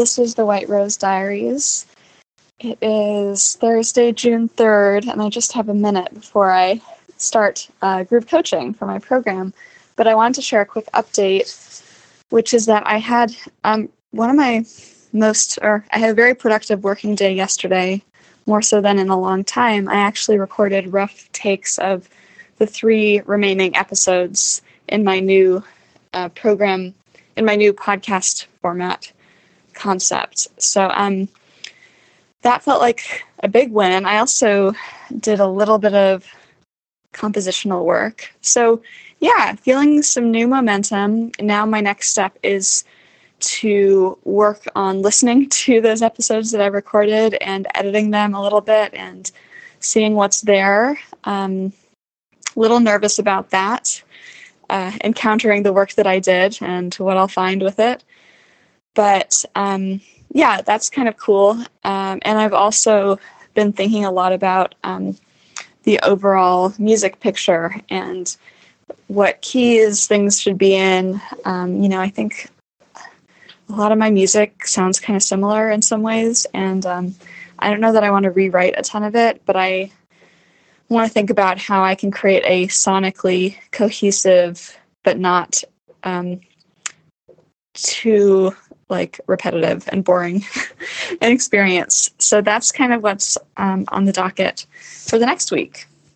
This is the White Rose Diaries. It is Thursday, June 3rd, and I just have a minute before I start uh, group coaching for my program. But I wanted to share a quick update, which is that I had um, one of my most, or I had a very productive working day yesterday, more so than in a long time. I actually recorded rough takes of the three remaining episodes in my new uh, program, in my new podcast format concept. So um, that felt like a big win. I also did a little bit of compositional work. So, yeah, feeling some new momentum. Now, my next step is to work on listening to those episodes that I recorded and editing them a little bit and seeing what's there. Um, little nervous about that, uh, encountering the work that I did and what I'll find with it. But um, yeah, that's kind of cool. Um, and I've also been thinking a lot about um, the overall music picture and what keys things should be in. Um, you know, I think a lot of my music sounds kind of similar in some ways, and um, I don't know that I want to rewrite a ton of it, but I want to think about how I can create a sonically cohesive but not um, too like repetitive and boring an experience. So that's kind of what's um, on the docket for the next week.